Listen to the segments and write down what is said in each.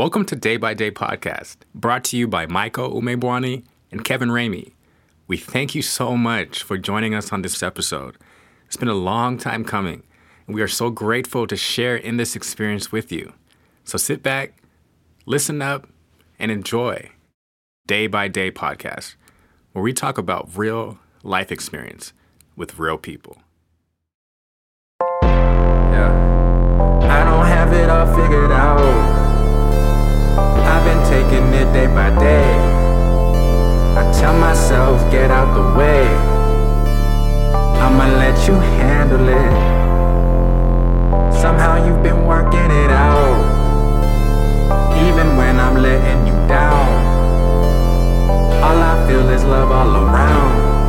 Welcome to Day by Day Podcast, brought to you by Michael Umebwani and Kevin Ramey. We thank you so much for joining us on this episode. It's been a long time coming, and we are so grateful to share in this experience with you. So sit back, listen up, and enjoy Day by Day Podcast, where we talk about real life experience with real people. Yeah. I don't have it all figured out. Taking it day by day. I tell myself, get out the way. I'ma let you handle it. Somehow you've been working it out. Even when I'm letting you down. All I feel is love all around.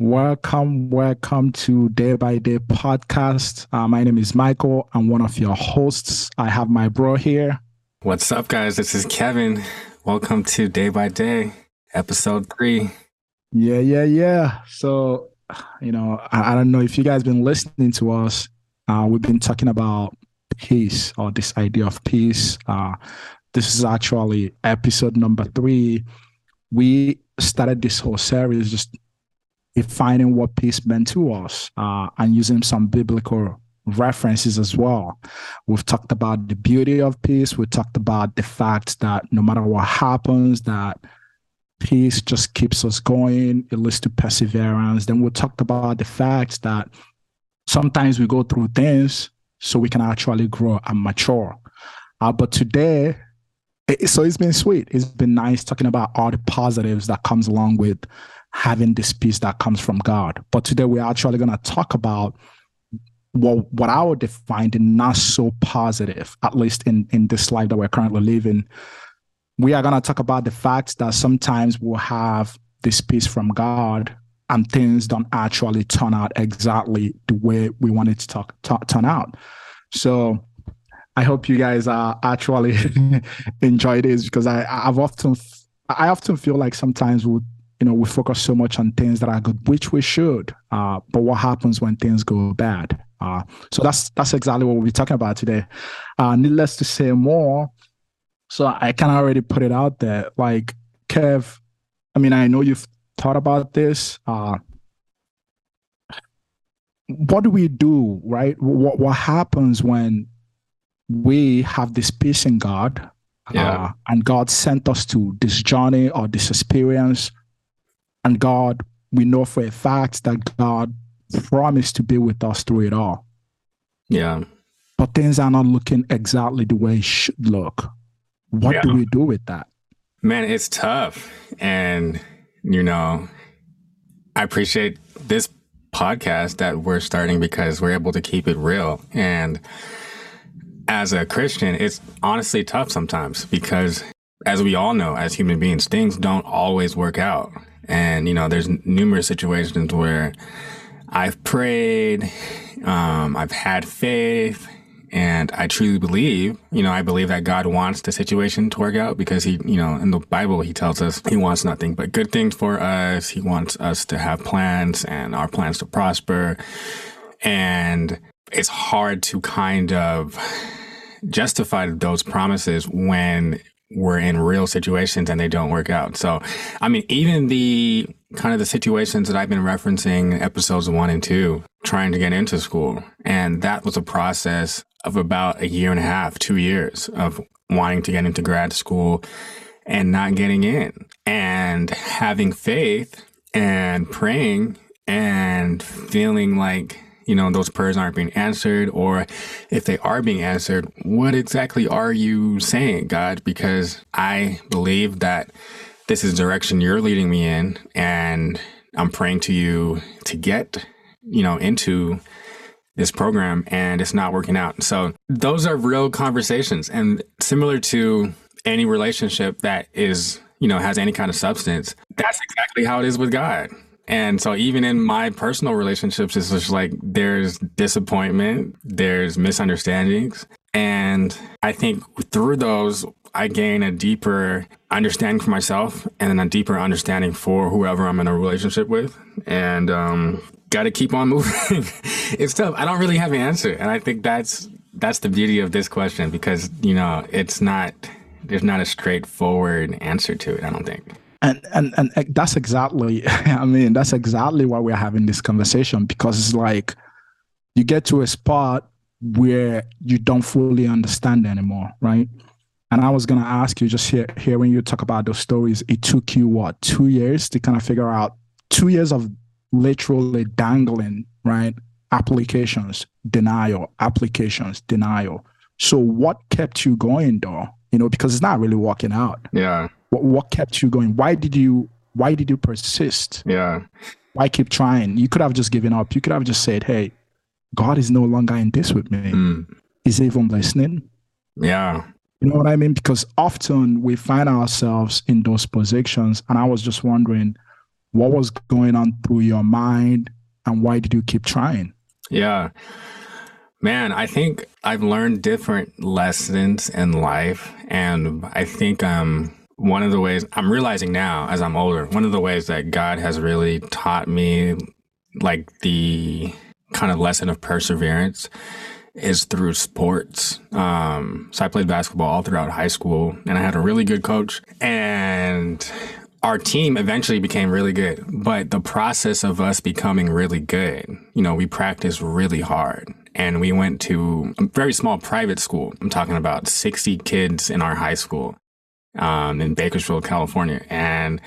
Welcome, welcome to Day by Day podcast. Uh, my name is Michael. I'm one of your hosts. I have my bro here. What's up, guys? This is Kevin. Welcome to Day by Day, episode three. Yeah, yeah, yeah. So, you know, I, I don't know if you guys been listening to us. Uh, we've been talking about peace or this idea of peace. Uh, this is actually episode number three. We started this whole series just defining what peace meant to us uh, and using some biblical references as well. We've talked about the beauty of peace. We talked about the fact that no matter what happens, that peace just keeps us going. It leads to perseverance. Then we talked about the fact that sometimes we go through things so we can actually grow and mature. Uh, but today, it, so it's been sweet. It's been nice talking about all the positives that comes along with having this peace that comes from God. But today we're actually going to talk about what what I would define the not so positive, at least in in this life that we're currently living. We are going to talk about the fact that sometimes we'll have this peace from God and things don't actually turn out exactly the way we want it to talk, to- turn out. So I hope you guys uh, actually enjoy this because I I've often I often feel like sometimes we you know we focus so much on things that are good, which we should. Uh, but what happens when things go bad? Uh, so that's that's exactly what we'll be talking about today. Uh, needless to say more, so I can already put it out there. Like Kev, I mean I know you've thought about this. Uh, what do we do, right? What what happens when we have this peace in God, Yeah. uh, and God sent us to this journey or this experience, and God, we know for a fact that God promised to be with us through it all, Yeah. but things are not looking exactly the way it should look. What do we do with that? Man, it's tough. And, you know, I appreciate this podcast that we're starting because we're able to keep it real. And as a Christian, it's honestly tough sometimes because, as we all know, as human beings, things don't always work out. And, you know, there's numerous situations where I've prayed, um, I've had faith, and I truly believe, you know, I believe that God wants the situation to work out because he, you know, in the Bible, he tells us he wants nothing but good things for us. He wants us to have plans and our plans to prosper. And it's hard to kind of justify those promises when we're in real situations and they don't work out. So, I mean, even the kind of the situations that I've been referencing episodes one and two, trying to get into school. And that was a process of about a year and a half, two years of wanting to get into grad school and not getting in and having faith and praying and feeling like you know those prayers aren't being answered or if they are being answered what exactly are you saying god? Because i believe that this is direction you're leading me in and i'm praying to you to get you know into this program and it's not working out. So those are real conversations and similar to any relationship that is you know has any kind of substance that's exactly how it is with god and so even in my personal relationships, it's just like there's disappointment, there's misunderstandings. And I think through those, I gain a deeper understanding for myself and a deeper understanding for whoever I'm in a relationship with. And um, got to keep on moving. it's tough. I don't really have an answer. And I think that's that's the beauty of this question because you know it's not there's not a straightforward answer to it. I don't think. And and and that's exactly. I mean, that's exactly why we're having this conversation because it's like you get to a spot where you don't fully understand anymore, right? And I was gonna ask you just here, here when you talk about those stories, it took you what two years to kind of figure out two years of literally dangling, right? Applications, denial, applications, denial. So what kept you going though? You know, because it's not really working out. Yeah. What what kept you going? Why did you why did you persist? Yeah. Why keep trying? You could have just given up. You could have just said, Hey, God is no longer in this with me. Mm. Is he even listening? Yeah. You know what I mean? Because often we find ourselves in those positions. And I was just wondering what was going on through your mind and why did you keep trying? Yeah. Man, I think I've learned different lessons in life. And I think um, one of the ways I'm realizing now as I'm older, one of the ways that God has really taught me like the kind of lesson of perseverance is through sports. Um, so I played basketball all throughout high school and I had a really good coach and our team eventually became really good, but the process of us becoming really good, you know, we practiced really hard and we went to a very small private school. I'm talking about 60 kids in our high school, um, in Bakersfield, California. And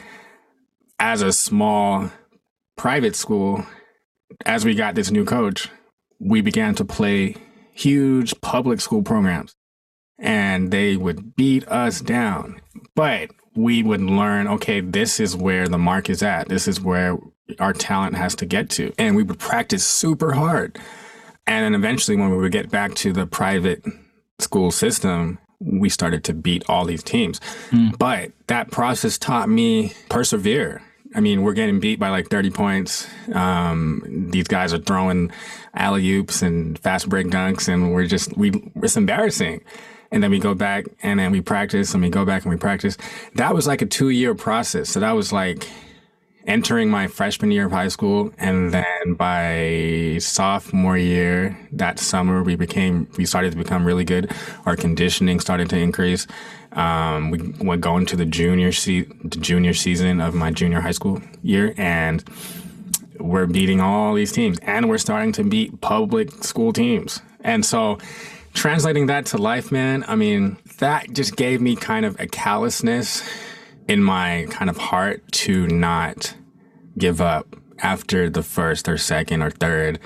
as a small private school, as we got this new coach, we began to play huge public school programs and they would beat us down. But we would learn, okay, this is where the mark is at. This is where our talent has to get to. And we would practice super hard. And then eventually, when we would get back to the private school system, we started to beat all these teams. Mm. But that process taught me persevere. I mean, we're getting beat by like 30 points. Um, these guys are throwing alley oops and fast break dunks, and we're just, we, it's embarrassing and then we go back and then we practice and we go back and we practice. That was like a two year process. So that was like entering my freshman year of high school. And then by sophomore year, that summer, we became, we started to become really good. Our conditioning started to increase. Um, we went going to the junior se- the junior season of my junior high school year and we're beating all these teams and we're starting to beat public school teams. And so translating that to life, man, I mean, that just gave me kind of a callousness in my kind of heart to not give up after the first or second or third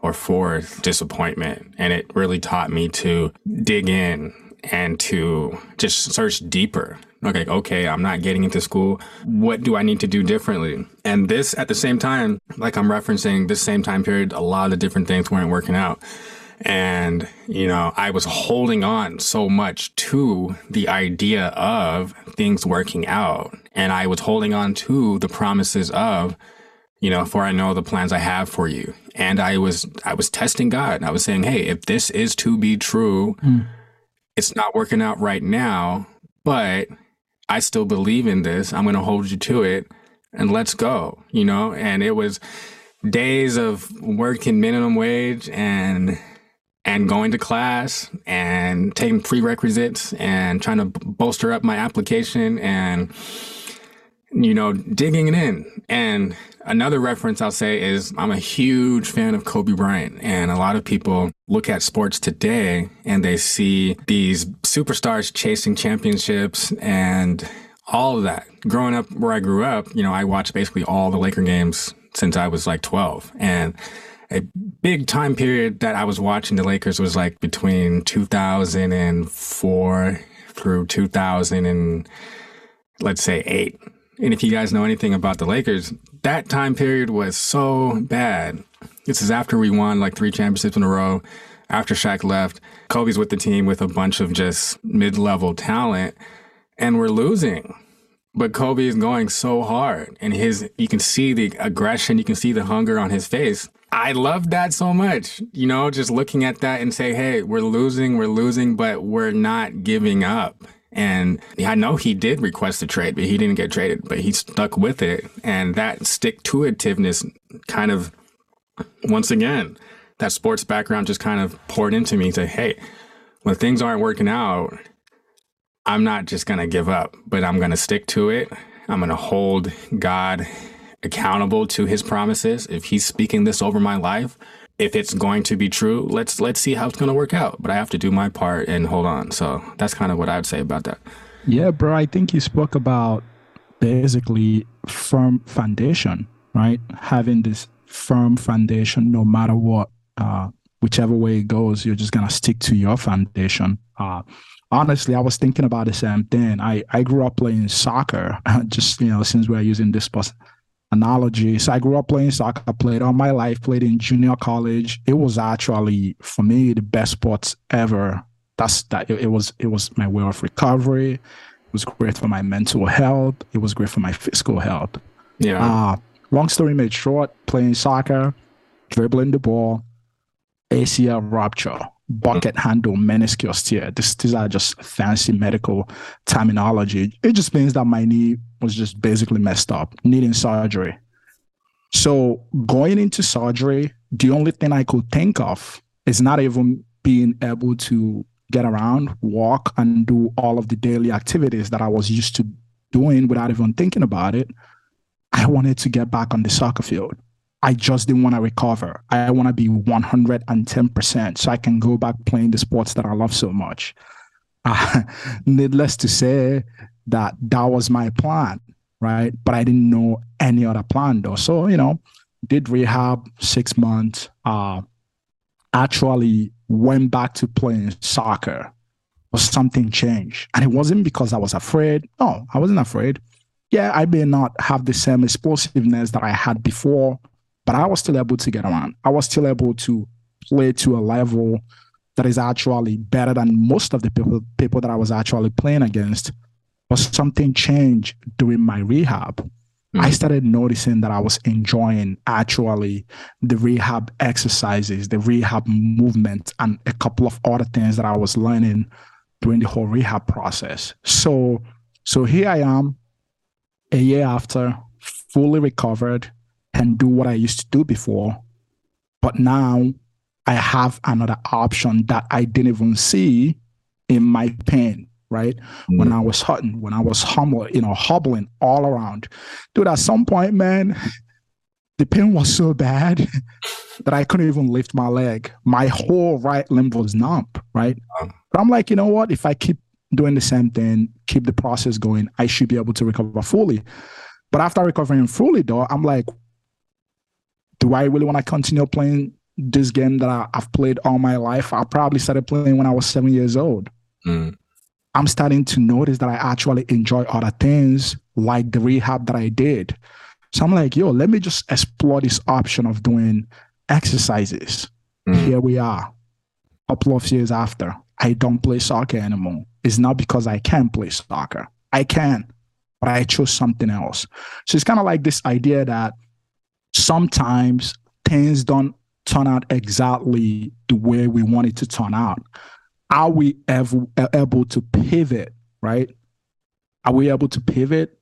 or fourth disappointment. And it really taught me to dig in and to just search deeper. Okay, okay, I'm not getting into school. What do I need to do differently? And this at the same time, like I'm referencing this same time period, a lot of different things weren't working out. And, you know, I was holding on so much to the idea of things working out. And I was holding on to the promises of, you know, for I know the plans I have for you. And I was, I was testing God. I was saying, hey, if this is to be true, mm. it's not working out right now, but I still believe in this. I'm going to hold you to it and let's go, you know? And it was days of working minimum wage and and going to class and taking prerequisites and trying to bolster up my application and you know digging it in. And another reference i'll say is i'm a huge fan of kobe bryant and a lot of people look at sports today and they see these superstars chasing championships and all of that. Growing up where i grew up you know i watched basically all the laker games since i was like 12 and a big time period that I was watching the Lakers was like between 2004 through 2000 and let's say eight. And if you guys know anything about the Lakers, that time period was so bad. This is after we won like three championships in a row. After Shaq left, Kobe's with the team with a bunch of just mid-level talent, and we're losing but Kobe is going so hard and his you can see the aggression, you can see the hunger on his face. I love that so much. You know, just looking at that and say, "Hey, we're losing, we're losing, but we're not giving up." And I know he did request a trade, but he didn't get traded, but he stuck with it. And that stick to itiveness kind of once again that sports background just kind of poured into me. To hey, when things aren't working out, I'm not just going to give up, but I'm going to stick to it. I'm going to hold God accountable to his promises. If he's speaking this over my life, if it's going to be true, let's let's see how it's going to work out. But I have to do my part and hold on. So that's kind of what I'd say about that. Yeah, bro. I think you spoke about basically firm foundation, right? Having this firm foundation, no matter what, uh, whichever way it goes, you're just gonna stick to your foundation. Uh, honestly, I was thinking about the same thing. I I grew up playing soccer, just you know, since we're using this analogy. So I grew up playing soccer, I played all my life, played in junior college. It was actually for me the best sports ever. That's that it, it was it was my way of recovery. It was great for my mental health. It was great for my physical health. Yeah. Uh, long story made short, playing soccer, dribbling the ball, ACL rupture, bucket handle meniscus tear. This, these are just fancy medical terminology. It just means that my knee was just basically messed up, needing surgery. So going into surgery, the only thing I could think of is not even being able to get around, walk, and do all of the daily activities that I was used to doing without even thinking about it. I wanted to get back on the soccer field. I just didn't want to recover. I want to be 110% so I can go back playing the sports that I love so much. Uh, needless to say, that that was my plan, right? But I didn't know any other plan though. So, you know, did rehab six months, uh, actually went back to playing soccer, but something changed. And it wasn't because I was afraid. No, I wasn't afraid. Yeah, I may not have the same explosiveness that I had before, but I was still able to get around. I was still able to play to a level that is actually better than most of the people, people that I was actually playing against. But something changed during my rehab. Mm-hmm. I started noticing that I was enjoying actually the rehab exercises, the rehab movement, and a couple of other things that I was learning during the whole rehab process. So, so here I am, a year after, fully recovered, and do what I used to do before. But now I have another option that I didn't even see in my pain, right? Mm. When I was hurting, when I was humble, you know, hobbling all around. Dude, at some point, man, the pain was so bad that I couldn't even lift my leg. My whole right limb was numb, right? But I'm like, you know what? If I keep doing the same thing, keep the process going, I should be able to recover fully. But after recovering fully, though, I'm like, do I really want to continue playing this game that I, have played all my life? I probably started playing when I was seven years old. Mm. I'm starting to notice that I actually enjoy other things like the rehab that I did. So I'm like, yo, let me just explore this option of doing exercises. Mm. Here we are, a couple of years after. I don't play soccer anymore. It's not because I can't play soccer. I can, but I chose something else. So it's kind of like this idea that sometimes things don't turn out exactly the way we want it to turn out. Are we ever able to pivot, right? Are we able to pivot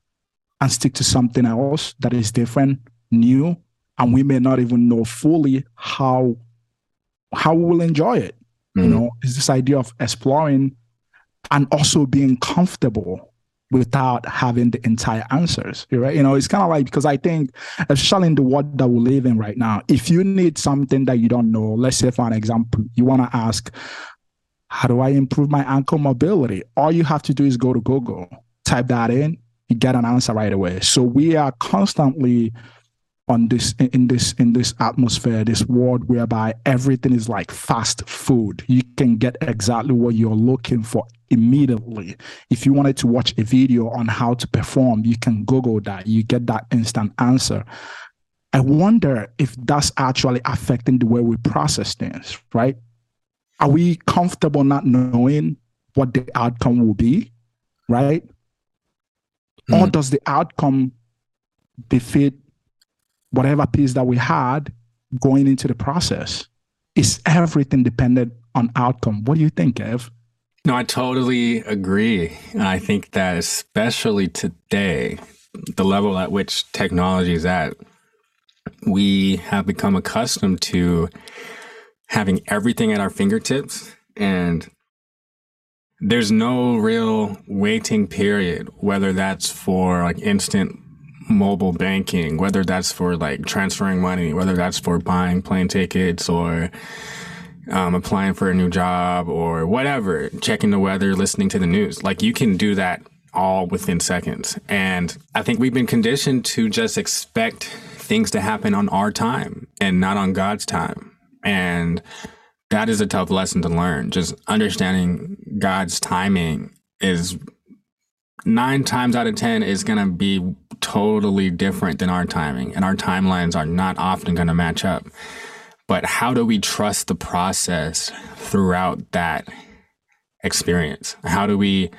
and stick to something else that is different, new, and we may not even know fully how how we will enjoy it. Mm-hmm. You know, is this idea of exploring and also being comfortable without having the entire answers right you know it's kind of like because i think especially in the world that we live in right now if you need something that you don't know let's say for an example you want to ask how do i improve my ankle mobility? All you have to do is go to google type that in you get an answer right away. So we are constantly on this in this in this atmosphere this world whereby everything is like fast food. You can get exactly what you're looking for immediately. If you wanted to watch a video on how to perform you can google that. You get that instant answer. I wonder if that's actually affecting the way we process things right are we comfortable not knowing what the outcome will be right mm. or does the outcome defeat whatever peace that we had going into the process. Is everything dependent on outcome? What do you think, Kev? No, I totally agree. And I think that especially today, the level at which technology is at, we have become accustomed to having everything at our fingertips and there's no real waiting period, whether that's for like instant mobile banking, whether that's for like transferring money, whether that's for buying plane tickets or um, applying for a new job or whatever, checking the weather, listening to the news. Like you can do that all within seconds. And I think we've been conditioned to just expect things to happen on our time and not on God's time. And that is a tough lesson to learn. Just understanding God's timing is nine times out of 10 is going to be totally different than our timing. And our timelines are not often going to match up. But how do we trust the process throughout that experience? How do we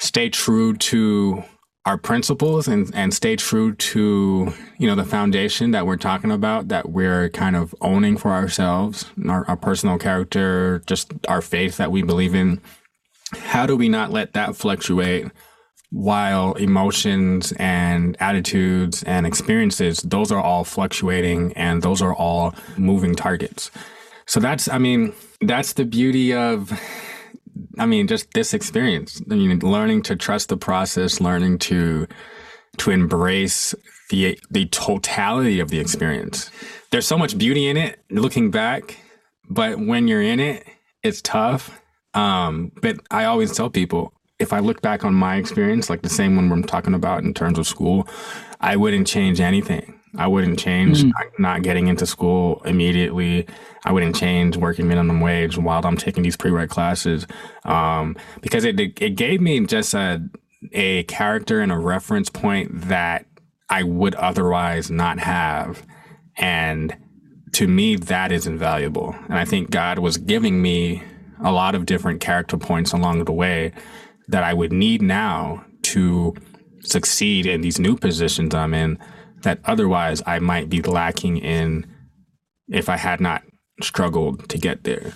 stay true to our principles and, and stay true to you know the foundation that we're talking about that we're kind of owning for ourselves our, our personal character just our faith that we believe in. How do we not let that fluctuate while emotions and attitudes and experiences those are all fluctuating and those are all moving targets? So that's i mean that's the beauty of I mean, just this experience. I mean, learning to trust the process, learning to to embrace the the totality of the experience. There's so much beauty in it looking back, but when you're in it, it's tough. Um, but I always tell people if I look back on my experience, like the same one we're talking about in terms of school, I wouldn't change anything. I wouldn't change mm. not getting into school immediately. I wouldn't change working minimum wage while I'm taking these prereq classes um, because it it gave me just a a character and a reference point that I would otherwise not have, and to me that is invaluable. And I think God was giving me a lot of different character points along the way that I would need now to succeed in these new positions I'm in that otherwise I might be lacking in if I had not struggled to get there.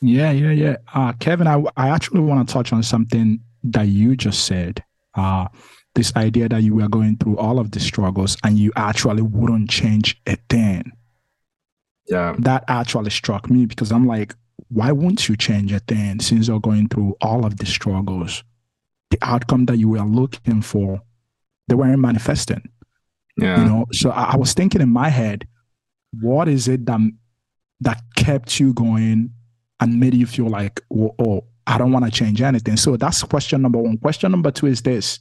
Yeah, yeah, yeah. Uh, Kevin, I, I actually want to touch on something that you just said. Uh, this idea that you were going through all of the struggles and you actually wouldn't change a thing. Yeah. That actually struck me because I'm like, why wouldn't you change a thing since you're going through all of the struggles? The outcome that you were looking for, they weren't manifesting. Yeah. You know, so I, I was thinking in my head, what is it that that kept you going and made you feel like, oh, oh I don't want to change anything? So that's question number one. Question number two is this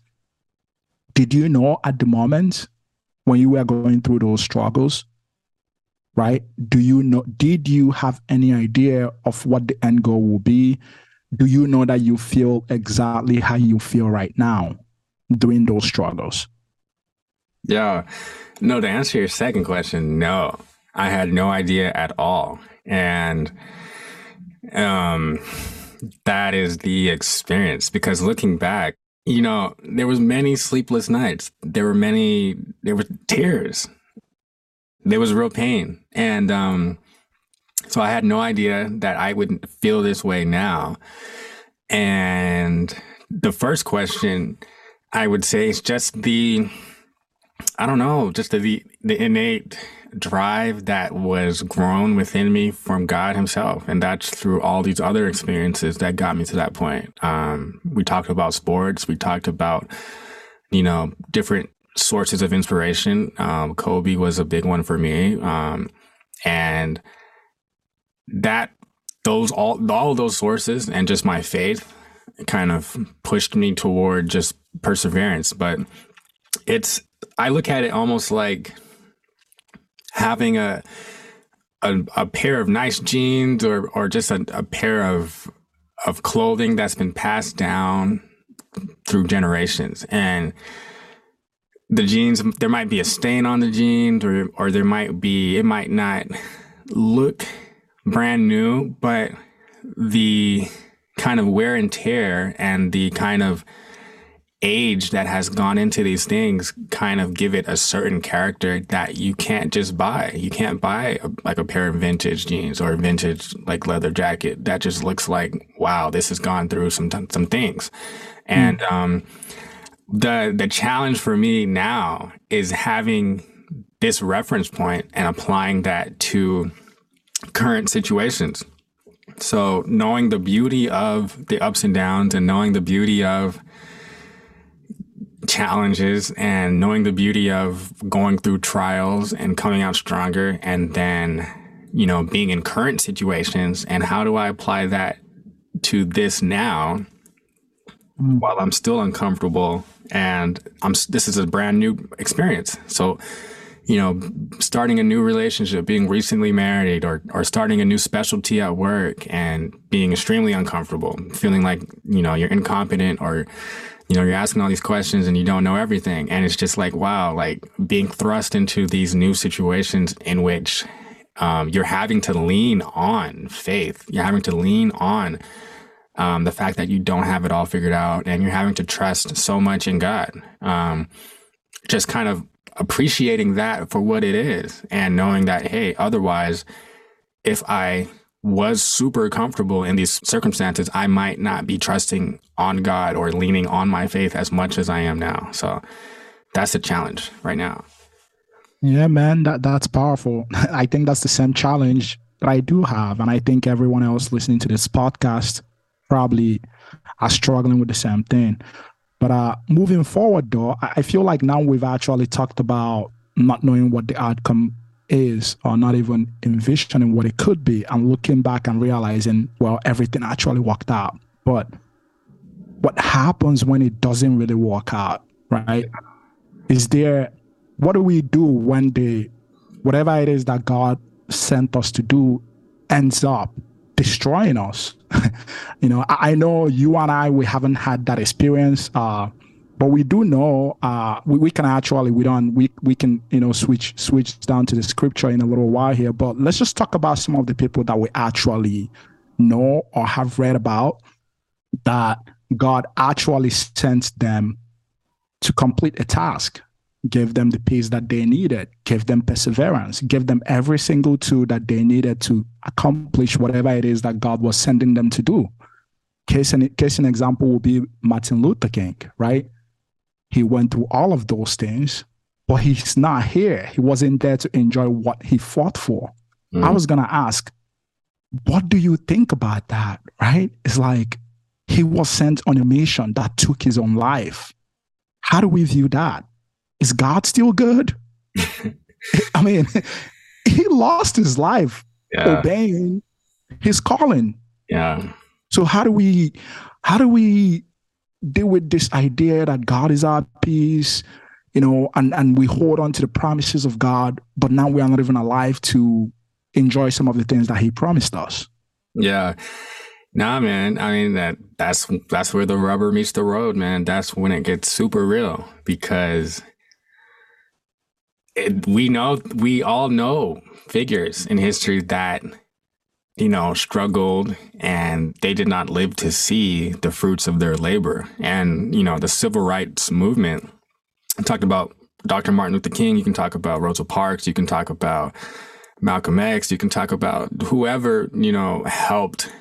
Did you know at the moment when you were going through those struggles, right? Do you know, did you have any idea of what the end goal will be? Do you know that you feel exactly how you feel right now during those struggles? Yeah. No, to answer your second question, no. I had no idea at all. And um that is the experience because looking back, you know, there was many sleepless nights. There were many there were tears. There was real pain. And um so I had no idea that I would feel this way now. And the first question I would say is just the I don't know, just the the innate drive that was grown within me from God Himself, and that's through all these other experiences that got me to that point. Um, we talked about sports, we talked about you know different sources of inspiration. Um, Kobe was a big one for me, um, and that those all all those sources and just my faith kind of pushed me toward just perseverance, but it's I look at it almost like having a a, a pair of nice jeans or or just a, a pair of of clothing that's been passed down through generations. And the jeans there might be a stain on the jeans or or there might be it might not look brand new but the kind of wear and tear and the kind of age that has gone into these things kind of give it a certain character that you can't just buy. You can't buy a, like a pair of vintage jeans or a vintage like leather jacket that just looks like wow, this has gone through some some things. And mm. um, the the challenge for me now is having this reference point and applying that to current situations. So knowing the beauty of the ups and downs and knowing the beauty of challenges and knowing the beauty of going through trials and coming out stronger and then you know being in current situations and how do i apply that to this now while i'm still uncomfortable and i'm this is a brand new experience. So you know starting a new relationship being recently married or or starting a new specialty at work and being extremely uncomfortable feeling like you know you're incompetent or you know, you're asking all these questions and you don't know everything. And it's just like, wow, like being thrust into these new situations in which um, you're having to lean on faith. You're having to lean on um, the fact that you don't have it all figured out and you're having to trust so much in God. Um, just kind of appreciating that for what it is and knowing that, hey, otherwise, if I was super comfortable in these circumstances, I might not be trusting on God or leaning on my faith as much as I am now. So that's the challenge right now. Yeah, man, that that's powerful. I think that's the same challenge that I do have, and I think everyone else listening to this podcast probably are struggling with the same thing. But uh, moving forward, though, I feel like now we've actually talked about not knowing what the outcome is or not even envisioning what it could be and looking back and realizing, well, everything actually worked out. But what happens when it doesn't really work out, right? Is there, what do we do when the, whatever it is that God sent us to do ends up destroying us? you know, I, I, know you and I, we haven't had that experience. Uh, but we do know uh, we, we can actually we don't we we can you know switch switch down to the scripture in a little while here but let's just talk about some of the people that we actually know or have read about that god actually sent them to complete a task gave them the peace that they needed gave them perseverance gave them every single tool that they needed to accomplish whatever it is that god was sending them to do. Case in case an example would be martin luther king right he went through all of those things, but he's not here. He wasn't there to enjoy what he fought for. Mm. I was going to ask, what do you think about that? Right? It's like he was sent on a mission that took his own life. How do we view that? Is God still good? I mean, he lost his life yeah. obeying his calling. Yeah. So how do we how do we deal with this idea that God is our peace, you know, and, and we hold on to the promises of God, but now we are not even alive to enjoy some of the things that He promised us. Yeah. Nah, man. I mean that that's that's where the rubber meets the road, man. That's when it gets super real because it, we know we all know figures in history that you know, struggled and they did not live to see the fruits of their labor. And, you know, the civil rights movement, I talked about Dr. Martin Luther King, you can talk about Rosa Parks, you can talk about Malcolm X, you can talk about whoever, you know, helped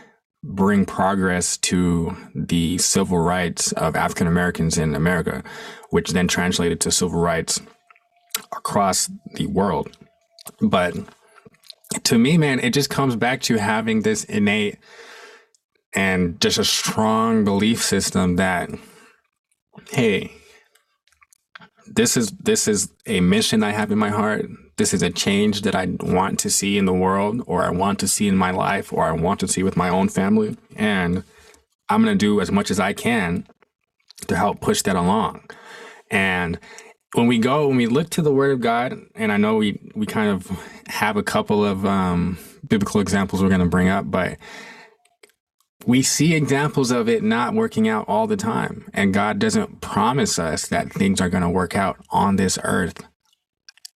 bring progress to the civil rights of African Americans in America, which then translated to civil rights across the world. But to me, man, it just comes back to having this innate and just a strong belief system that, hey, this is this is a mission I have in my heart. This is a change that I want to see in the world, or I want to see in my life, or I want to see with my own family, and I'm gonna do as much as I can to help push that along. And when we go when we look to the word of god and i know we we kind of have a couple of um, biblical examples we're going to bring up but we see examples of it not working out all the time. And god doesn't promise us that things are going to work out on this earth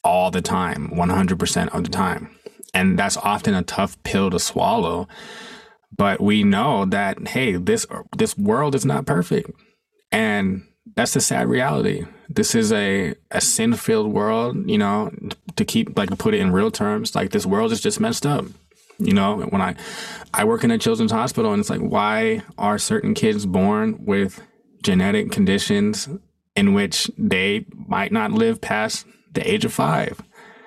all the time 100% of the time. And that's often a tough pill to swallow but we know that hey this this world is not perfect. And that's the sad reality. This is a, a sin filled world, you know, to keep like to put it in real terms, like this world is just messed up. You know, when I I work in a children's hospital and it's like why are certain kids born with genetic conditions in which they might not live past the age of five?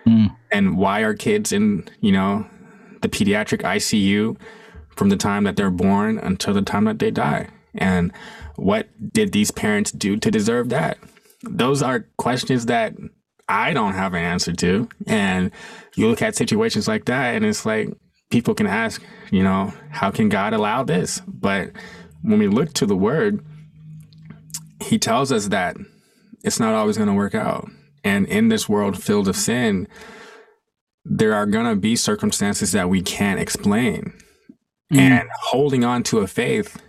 Mm. And why are kids in, you know, the pediatric ICU from the time that they're born until the time that they die? And what did these parents do to deserve that? Those are questions that I don't have an answer to. And you look at situations like that, and it's like people can ask, you know, how can God allow this? But when we look to the word, he tells us that it's not always going to work out. And in this world filled of sin, there are going to be circumstances that we can't explain. Mm. And holding on to a faith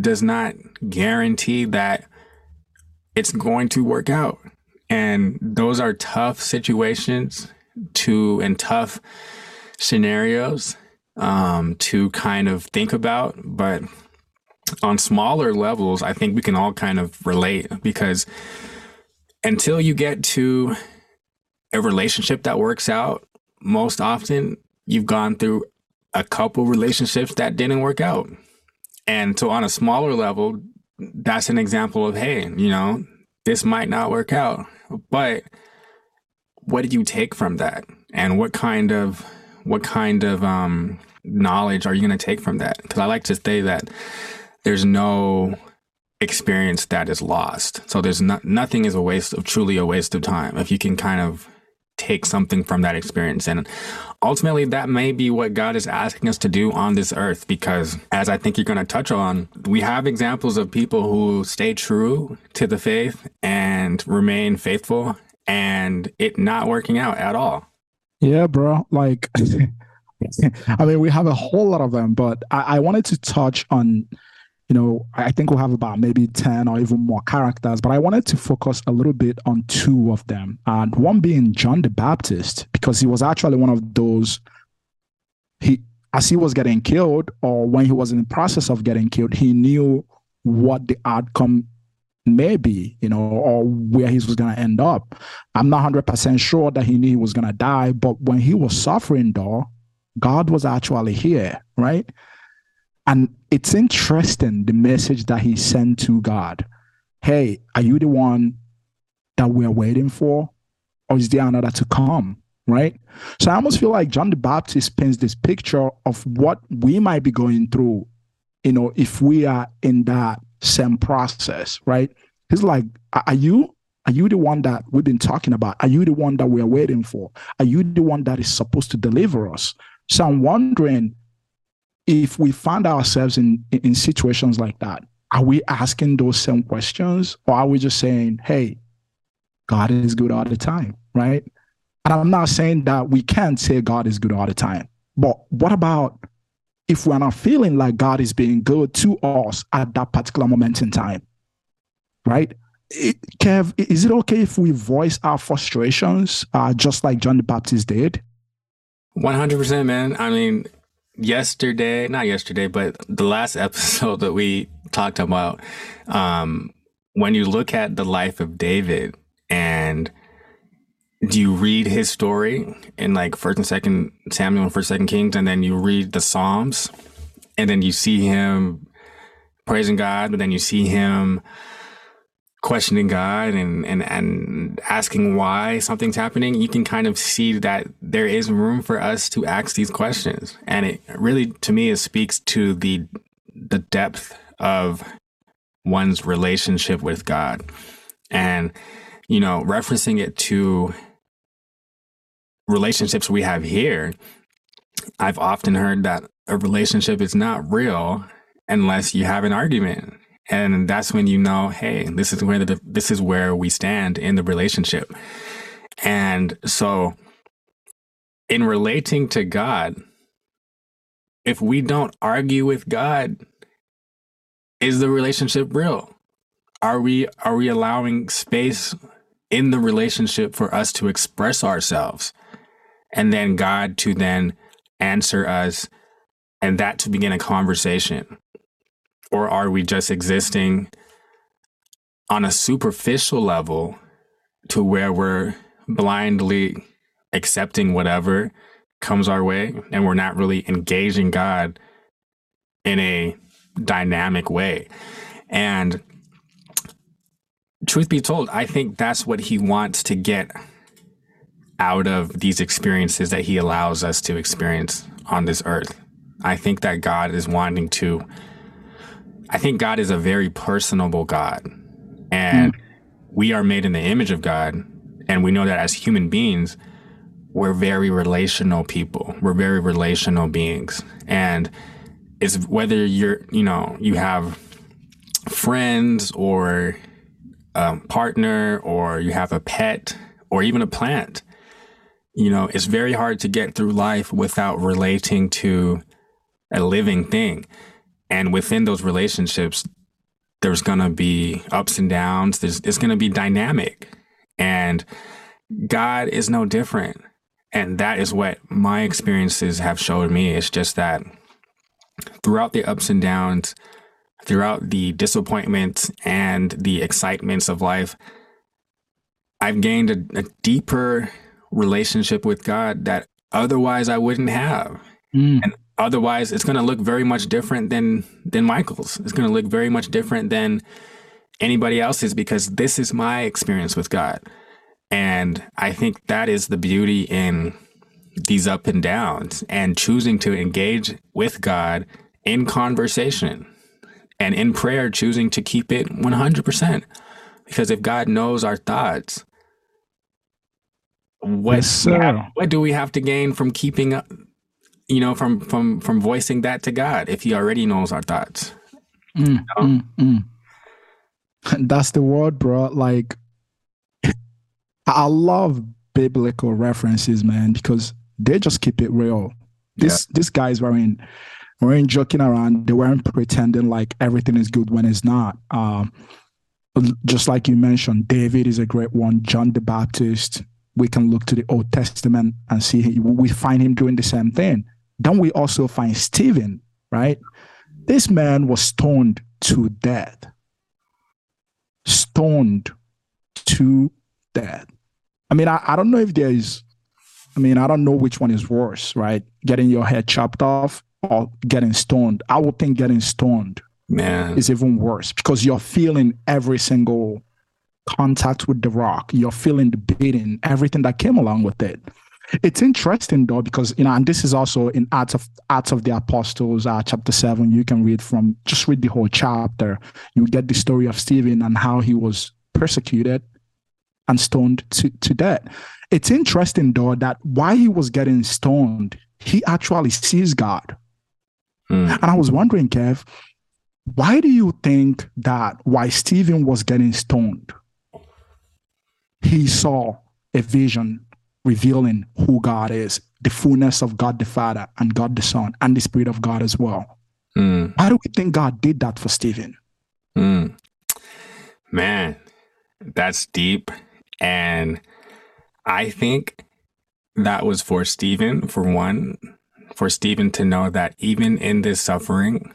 does not guarantee that it's going to work out. And those are tough situations to and tough scenarios um, to kind of think about. But on smaller levels, I think we can all kind of relate because until you get to a relationship that works out, most often you've gone through a couple relationships that didn't work out. And so on a smaller level, that's an example of, hey, you know, this might not work out. But what did you take from that? And what kind of what kind of um, knowledge are you going to take from that? Because I like to say that there's no experience that is lost. So there's not nothing is a waste of truly a waste of time if you can kind of take something from that experience. And ultimately, that may be what God is asking us to do on this earth, because as I think you're going to touch on, we have examples of people who stay true to the faith and remain faithful and it not working out at all. Yeah, bro. Like, I mean, we have a whole lot of them, but I, I wanted to touch on you know, I think we'll have about maybe 10 or even more characters, but I wanted to focus a little bit on two of them. And one being John the Baptist, because he was actually one of those, he, as he was getting killed, or when he was in the process of getting killed, he knew what the outcome may be, you know, or where he was going to end up. I'm not 100% sure that he knew he was going to die, but when he was suffering, though, God was actually here, right? And it's interesting the message that he sent to God. Hey, are you the one that we're waiting for? Or is there another to come? Right. So I almost feel like John the Baptist paints this picture of what we might be going through, you know, if we are in that same process, right? He's like, Are you are you the one that we've been talking about? Are you the one that we're waiting for? Are you the one that is supposed to deliver us? So I'm wondering if we find ourselves in, in situations like that, are we asking those same questions or are we just saying, hey, God is good all the time, right? And I'm not saying that we can't say God is good all the time, but what about if we're not feeling like God is being good to us at that particular moment in time, right? It, Kev, is it okay if we voice our frustrations uh, just like John the Baptist did? 100%, man. I mean, yesterday, not yesterday, but the last episode that we talked about, um, when you look at the life of David and do you read his story in like first and second Samuel and first second Kings, and then you read the Psalms, and then you see him praising God, but then you see him questioning God and, and, and asking why something's happening, you can kind of see that there is room for us to ask these questions. And it really, to me, it speaks to the, the depth of one's relationship with God. And, you know, referencing it to relationships we have here, I've often heard that a relationship is not real unless you have an argument and that's when you know hey this is where the, this is where we stand in the relationship. And so in relating to god if we don't argue with god is the relationship real? Are we are we allowing space in the relationship for us to express ourselves? And then god to then answer us and that to begin a conversation or are we just existing on a superficial level to where we're blindly accepting whatever comes our way and we're not really engaging God in a dynamic way? And truth be told, I think that's what he wants to get out of these experiences that he allows us to experience on this earth. I think that God is wanting to, I think God is a very personable God. And mm. we are made in the image of God. And we know that as human beings, we're very relational people. We're very relational beings. And it's whether you're, you know, you have friends or a partner or you have a pet or even a plant, you know, it's very hard to get through life without relating to a living thing. And within those relationships, there's going to be ups and downs. There's, it's going to be dynamic. And God is no different. And that is what my experiences have showed me. It's just that throughout the ups and downs, throughout the disappointments and the excitements of life, I've gained a, a deeper relationship with God that otherwise I wouldn't have. Mm. And otherwise it's going to look very much different than than Michael's. It's going to look very much different than anybody else's because this is my experience with God. And I think that is the beauty in these up and downs and choosing to engage with God in conversation and in prayer, choosing to keep it 100%. Because if God knows our thoughts, what, yes, what do we have to gain from keeping up, you know, from, from, from voicing that to God if he already knows our thoughts? Mm, mm, mm. That's the word, bro. Like, I love biblical references, man, because they just keep it real. This yeah. these guys weren't weren't joking around. They weren't pretending like everything is good when it's not. Um, just like you mentioned, David is a great one. John the Baptist. We can look to the Old Testament and see we find him doing the same thing. Then we also find Stephen, right? This man was stoned to death. Stoned to death. I mean, I, I don't know if there is I mean, I don't know which one is worse, right? Getting your head chopped off or getting stoned. I would think getting stoned Man. is even worse because you're feeling every single contact with the rock. You're feeling the beating, everything that came along with it. It's interesting though because you know, and this is also in Acts of Acts of the Apostles, uh, chapter seven. You can read from just read the whole chapter. You get the story of Stephen and how he was persecuted and stoned to, to death. It's interesting though that while he was getting stoned, he actually sees God. Mm. And I was wondering, Kev, why do you think that while Stephen was getting stoned, he saw a vision revealing who God is, the fullness of God the Father and God the Son and the Spirit of God as well? Mm. Why do we think God did that for Stephen? Mm. Man, that's deep. And I think that was for Stephen, for one, for Stephen to know that even in this suffering,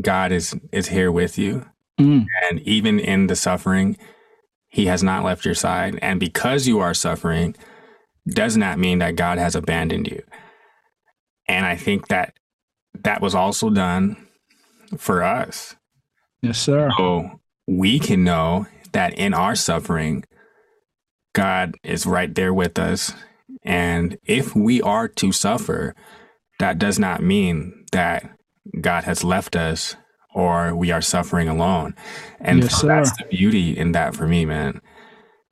God is is here with you. Mm. And even in the suffering, he has not left your side. And because you are suffering, does not mean that God has abandoned you. And I think that that was also done for us. Yes, sir. So we can know that in our suffering, God is right there with us. And if we are to suffer, that does not mean that God has left us or we are suffering alone. And yes, so that's the beauty in that for me, man.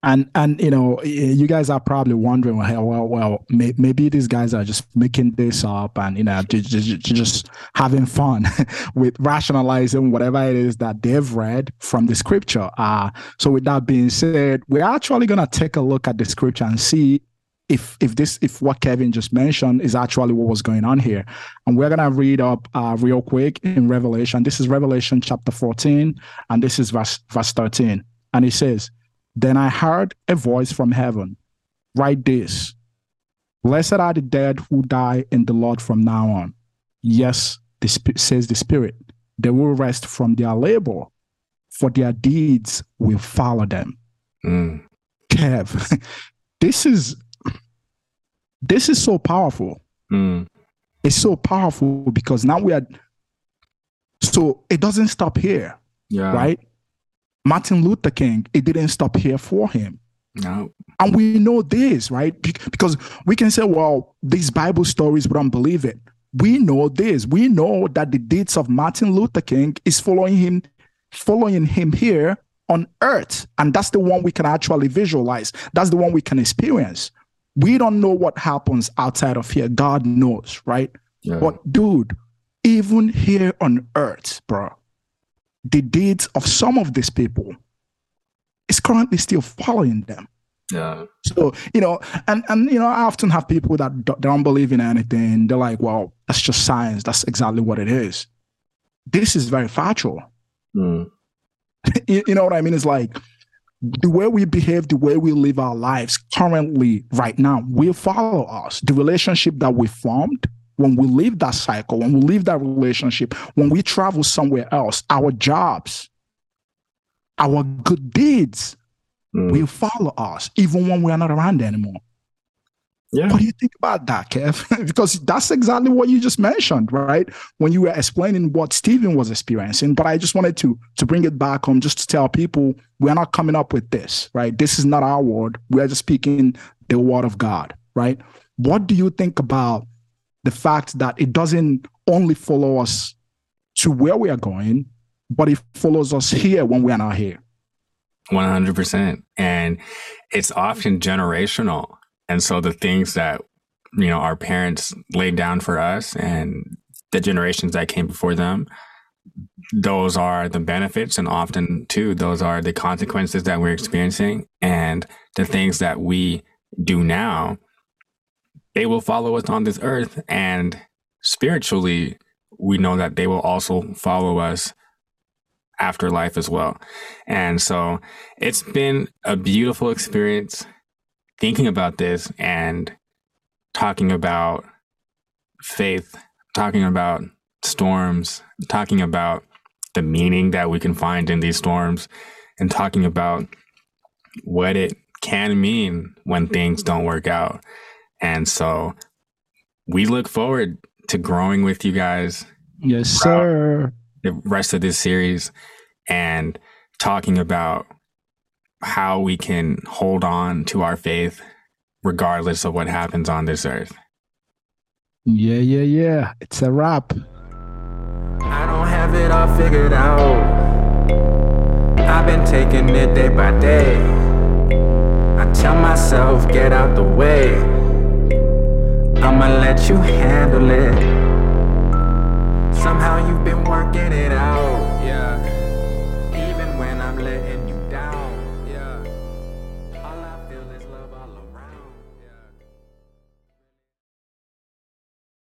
And and you know, you guys are probably wondering, well, well, well, may, maybe these guys are just making this up and you know, just, just, just having fun with rationalizing whatever it is that they've read from the scripture. Uh, so with that being said, we're actually gonna take a look at the scripture and see if if this if what Kevin just mentioned is actually what was going on here. And we're gonna read up uh, real quick in Revelation. This is Revelation chapter 14, and this is verse verse 13. And it says, then I heard a voice from heaven Write this Blessed are the dead who die in the Lord from now on. Yes, the, says the Spirit. They will rest from their labor, for their deeds will follow them. Mm. Kev, this is this is so powerful. Mm. It's so powerful because now we are so it doesn't stop here. Yeah. Right? Martin Luther King, it didn't stop here for him. No. And we know this, right? Because we can say, well, these Bible stories, we don't believe it. We know this. We know that the deeds of Martin Luther King is following him, following him here on earth. And that's the one we can actually visualize. That's the one we can experience. We don't know what happens outside of here. God knows, right? Yeah. But dude, even here on earth, bro, the deeds of some of these people is currently still following them. Yeah. So, you know, and and you know, I often have people that don't believe in anything. They're like, well, that's just science. That's exactly what it is. This is very factual. Mm. you, you know what I mean? It's like the way we behave, the way we live our lives currently, right now, will follow us. The relationship that we formed when we leave that cycle, when we leave that relationship, when we travel somewhere else, our jobs, our good deeds mm. will follow us, even when we are not around anymore. Yeah. What do you think about that, Kev? because that's exactly what you just mentioned, right? When you were explaining what Stephen was experiencing. But I just wanted to to bring it back home just to tell people we're not coming up with this, right? This is not our word. We are just speaking the word of God, right? What do you think about the fact that it doesn't only follow us to where we are going, but it follows us here when we are not here? 100%. And it's often generational and so the things that, you know, our parents laid down for us and the generations that came before them, those are the benefits. And often, too, those are the consequences that we're experiencing. And the things that we do now, they will follow us on this earth. And spiritually, we know that they will also follow us after life as well. And so it's been a beautiful experience thinking about this and talking about faith, talking about storms, talking about the meaning that we can find in these storms, and talking about what it can mean when things don't work out. And so we look forward to growing with you guys. Yes, sir. The rest of this series and talking about how we can hold on to our faith regardless of what happens on this earth. Yeah, yeah, yeah. It's a wrap. I don't have it all figured out. I've been taking it day by day. I tell myself, get out the way. I'ma let you handle it. Somehow you've been working it out.